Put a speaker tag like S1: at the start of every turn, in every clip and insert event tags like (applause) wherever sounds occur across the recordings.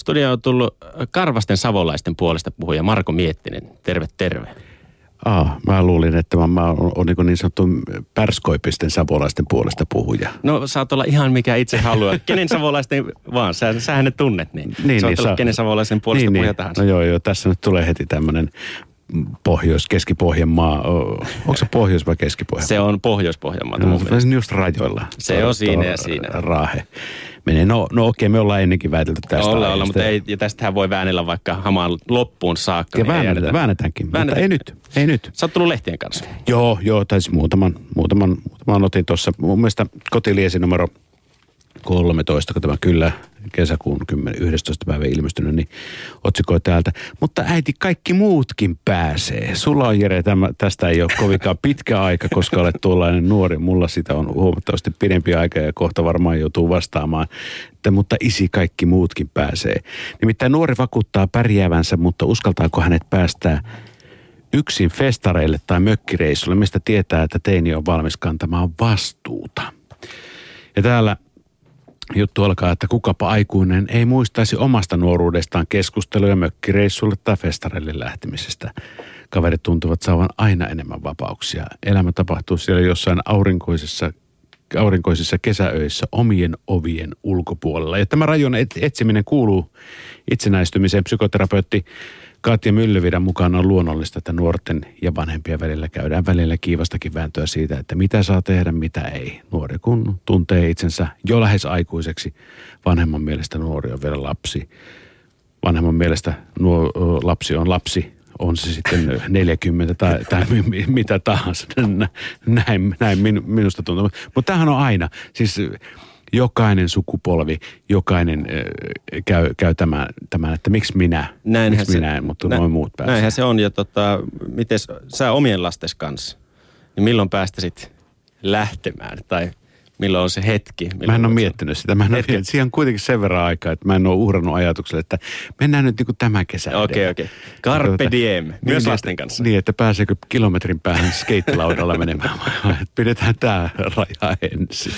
S1: Studio on tullut Karvasten savolaisten puolesta puhuja Marko Miettinen. Terve, terve.
S2: Ah, mä luulin, että mä, mä oon on niin, niin sanottu pärskoipisten savolaisten puolesta puhuja.
S1: No saat olla ihan mikä itse haluaa. (laughs) Kenen savolaisten vaan, sä, sähän ne tunnet, niin,
S2: Niin,
S1: saat
S2: niin,
S1: olla
S2: saa-
S1: kenen savolaisen puolesta
S2: niin,
S1: puhuja
S2: niin.
S1: tahansa.
S2: No joo, joo, tässä nyt tulee heti tämmöinen pohjois keski-pohjanmaa. Onko se pohjois- vai keski-pohjanmaa?
S1: Se on Pohjois-Pohjanmaata
S2: No, se on just rajoilla.
S1: Se on siinä ja siinä.
S2: Raahe. Menee. No, no okei, me ollaan ennenkin väitelty tästä.
S1: Olla, olla,
S2: aiheesta.
S1: mutta ei, ja tästähän voi väännellä vaikka hamaan loppuun saakka.
S2: Ja
S1: niin ei
S2: väännetään, väännetäänkin,
S1: Väännetään.
S2: mutta ei nyt, ei nyt.
S1: Sä oot tullut lehtien kanssa.
S2: Joo, joo, tai siis muutaman, muutaman, muutaman otin tuossa. Mun mielestä kotiliesi numero 13, kun tämä kyllä kesäkuun 10, 11. päivä ilmestynyt, niin otsikoi täältä. Mutta äiti, kaikki muutkin pääsee. Sulla on Jere, tämä, tästä ei ole kovinkaan pitkä aika, koska olet tuollainen nuori. Mulla sitä on huomattavasti pidempi aika ja kohta varmaan joutuu vastaamaan. Että, mutta isi, kaikki muutkin pääsee. Nimittäin nuori vakuuttaa pärjäävänsä, mutta uskaltaako hänet päästää yksin festareille tai mökkireissulle, mistä tietää, että teini on valmis kantamaan vastuuta. Ja täällä juttu alkaa, että kukapa aikuinen ei muistaisi omasta nuoruudestaan keskusteluja mökkireissulle tai festareille lähtemisestä. Kaverit tuntuvat saavan aina enemmän vapauksia. Elämä tapahtuu siellä jossain aurinkoisessa aurinkoisissa kesäöissä omien ovien ulkopuolella. Ja tämä rajon et- etsiminen kuuluu itsenäistymiseen. Psykoterapeutti Katja Myllyvidan mukaan on luonnollista, että nuorten ja vanhempien välillä käydään välillä kiivastakin vääntöä siitä, että mitä saa tehdä, mitä ei. Nuori kun tuntee itsensä jo lähes aikuiseksi, vanhemman mielestä nuori on vielä lapsi. Vanhemman mielestä nuo, lapsi on lapsi, on se sitten 40 tai, tai mi- mi- mitä tahansa. Nä- Näin, näin min, minusta tuntuu. Mutta tämähän on aina, siis jokainen sukupolvi, jokainen äh, käy, käy tämän, tämän, että miksi minä,
S1: Näinhän
S2: miksi minä en, mutta noin muut pääsee.
S1: Näinhän se on. Ja tota, miten sä omien lastes kanssa, niin milloin päästäisit lähtemään? Tai milloin on se hetki?
S2: Mä en ole miettinyt sitä. Mä en ole
S1: Hetki.
S2: miettinyt. Siihen on kuitenkin sen verran aikaa, että mä en ole uhrannut ajatukselle, että mennään nyt niin kuin tämän kesän
S1: Okei,
S2: edellä.
S1: okei. Carpe
S2: Tuota,
S1: diem, myös
S2: niin,
S1: lasten
S2: että-
S1: kanssa.
S2: Niin, että pääseekö kilometrin päähän (laughs) skeittilaudalla menemään. Pidetään tämä raja ensin.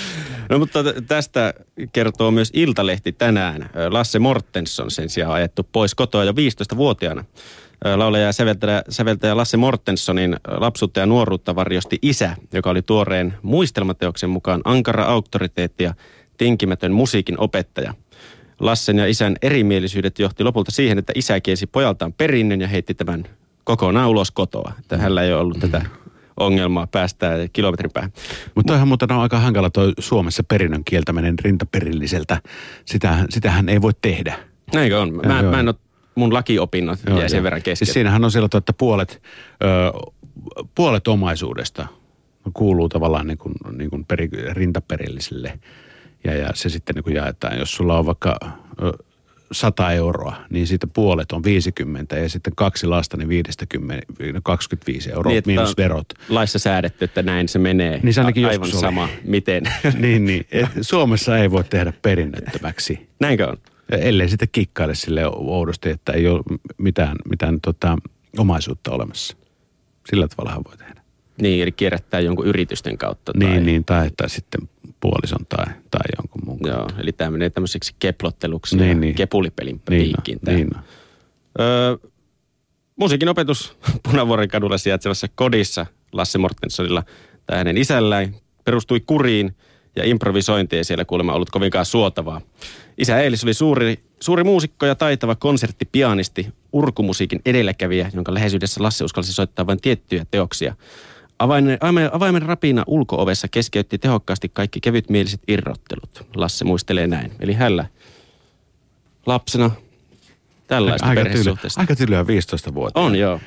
S1: No mutta tästä kertoo myös Iltalehti tänään. Lasse Mortensson sen sijaan ajettu pois kotoa jo 15-vuotiaana. Laulaja ja säveltäjä, säveltäjä Lasse Mortenssonin lapsuutta ja nuoruutta varjosti isä, joka oli tuoreen muistelmateoksen mukaan ankara auktoriteetti ja tinkimätön musiikin opettaja. Lassen ja isän erimielisyydet johti lopulta siihen, että isä kiesi pojaltaan perinnön ja heitti tämän kokonaan ulos kotoa. Että hänellä ei ole ollut tätä ongelmaa päästää kilometrin päähän.
S2: Mutta toihan muuten on aika hankala toi Suomessa perinnön kieltäminen rintaperilliseltä. Sitähän, sitähän ei voi tehdä.
S1: Näinkö on? Mä,
S2: Joo,
S1: mä en ole, mun lakiopinnot
S2: Joo,
S1: jäi sen verran kesken.
S2: Siis siinähän on sillä tavalla, että puolet, ö, puolet omaisuudesta kuuluu tavallaan niin kuin, niin kuin peri, rintaperilliselle. Ja, ja se sitten niin kuin jaetaan. Jos sulla on vaikka ö, 100 euroa, niin siitä puolet on 50 ja sitten kaksi lasta, niin 50, no 25 euroa niin, miinus verot.
S1: Laissa säädetty, että näin se menee.
S2: Niin se ainakin
S1: Aivan
S2: joskus oli.
S1: sama, miten. (laughs)
S2: niin, niin. Suomessa ei voi tehdä perinnöttömäksi.
S1: Näinkö on?
S2: Ellei sitten kikkaile sille oudosti, että ei ole mitään, mitään tota, omaisuutta olemassa. Sillä tavalla voi tehdä.
S1: Niin, eli kierrättää jonkun yritysten kautta. Tai,
S2: Niin, niin tai, tai sitten puolison tai, tai jonkun muun.
S1: Joo, eli tämä menee tämmöiseksi keplotteluksi
S2: Niin,
S1: ja
S2: niin.
S1: kepulipelin
S2: niin,
S1: piikkiin.
S2: no, niin no.
S1: Öö, musiikin opetus (laughs) Punavuoren kadulla sijaitsevassa kodissa Lasse Mortenssonilla tai hänen isällään perustui kuriin ja improvisointi ei siellä kuulemma ollut kovinkaan suotavaa. Isä Eelis oli suuri, suuri muusikko ja taitava konserttipianisti, urkumusiikin edelläkävijä, jonka läheisyydessä Lasse uskalsi soittaa vain tiettyjä teoksia. Avaimen, avaimen rapina ulkoovessa keskeytti tehokkaasti kaikki kevytmieliset irrottelut. Lasse muistelee näin. Eli hällä lapsena tällaista
S2: Aika, tyly,
S1: perhesuhteesta.
S2: aika tylyä 15 vuotta.
S1: On joo.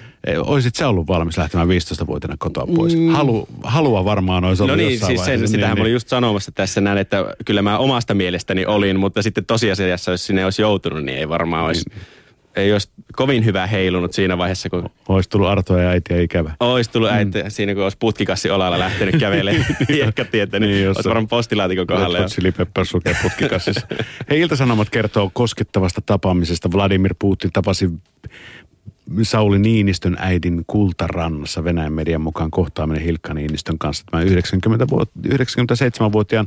S2: Oisit sä ollut valmis lähtemään 15-vuotiaana kotoa pois? Halu, halua varmaan olisi ollut
S1: Mm. No niin, siis sen,
S2: vaiheessa.
S1: sitähän
S2: niin,
S1: olin just sanomassa tässä näin, että kyllä mä omasta mielestäni olin, mutta sitten tosiasiassa, jos sinne olisi joutunut, niin ei varmaan olisi, ei olisi kovin hyvä heilunut siinä vaiheessa, kun
S2: Olisi tullut Artoa ja äitiä ikävä.
S1: olisi tullut äiti, siinä kun olisi putkikassi olalla lähtenyt kävelemään (laughs) hiekkatietä, niin,
S2: Niin, jos
S1: olisi varmaan postilaatikon kohdalla.
S2: Hot Chili Peppers lukee putkikassissa. (laughs) Hei, Ilta-Sanomat kertoo koskettavasta tapaamisesta. Vladimir Putin tapasi Sauli Niinistön äidin Kultarannassa Venäjän median mukaan kohtaaminen Hilkka Niinistön kanssa. Tämä 90 vuot- 97-vuotiaan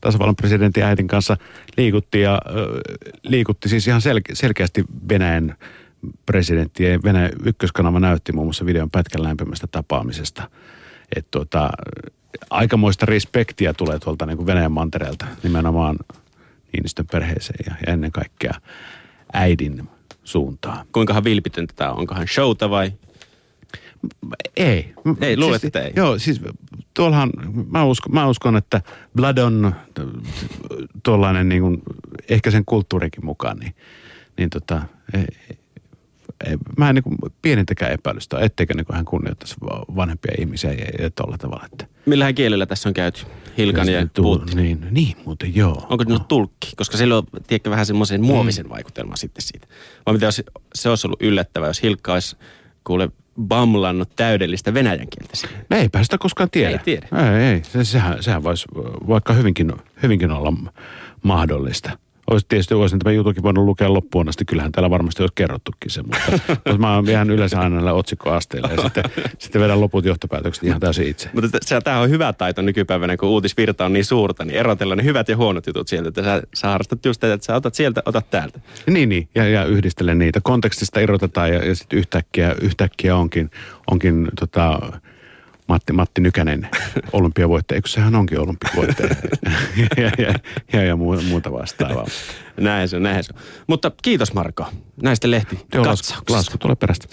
S2: tasavallan presidentin äidin kanssa liikutti ja liikutti siis ihan sel- selkeästi Venäjän presidentti ja Venäjän ykköskanava näytti muun muassa videon pätkän lämpimästä tapaamisesta. Että tuota, aikamoista respektiä tulee tuolta niin kuin Venäjän mantereelta nimenomaan Niinistön perheeseen ja, ja ennen kaikkea äidin suuntaan.
S1: Kuinkahan vilpitöntä tämä on? Onkohan showta vai?
S2: Ei.
S1: Ei, luulet,
S2: siis,
S1: että ei?
S2: Joo, siis tuollahan, mä uskon, mä uskon että Blood on tuollainen niin kuin, ehkä sen kulttuurikin mukaan, niin, niin tota, ei, ei, mä en niin kuin pienintäkään epäilystä, etteikö niin kuin hän kunnioittaisi vanhempia ihmisiä ja, ja tuolla tavalla. Että,
S1: Millähän kielellä tässä on käyty? Hilkan ja
S2: tuu-
S1: Putin.
S2: Niin, niin, muuten joo.
S1: Onko nyt tulkki? Koska sillä on, tiedätkö, vähän semmoisen muovisen vaikutelman sitten siitä. Vai mitä jos se olisi ollut yllättävää, jos Hilkka olisi kuule bamlannut täydellistä venäjän kieltä sinne.
S2: No eipä sitä koskaan tiedä.
S1: Ei tiedä.
S2: Ei, ei. Se, sehän, sehän voisi vaikka hyvinkin, hyvinkin olla mahdollista. Olisi tietysti olisin tämä jutukin voinut lukea loppuun asti. Kyllähän täällä varmasti olisi kerrottukin se, mutta, (laughs) mutta mä oon ihan yleensä aina näillä otsikkoasteilla ja sitten, sitten vedän loput johtopäätökset ihan täysin itse.
S1: Mutta se, tämä on hyvä taito nykypäivänä, kun uutisvirta on niin suurta, niin erotella ne hyvät ja huonot jutut sieltä. Että sä, sä harrastat just tätä, että sä otat sieltä, otat täältä.
S2: Niin, niin. Ja, ja yhdistelen niitä. Kontekstista irrotetaan ja, ja sitten yhtäkkiä, yhtäkkiä onkin, onkin tota, Matti, Matti Nykänen (laughs) olympiavoittaja, eikö sehän onkin olympiavoittaja (laughs) ja, ja, ja, ja muuta, muuta vastaavaa.
S1: Näin se on, näin se on. Mutta kiitos Marko näistä lehti
S2: Joo, lasku, lasku tulee perästä.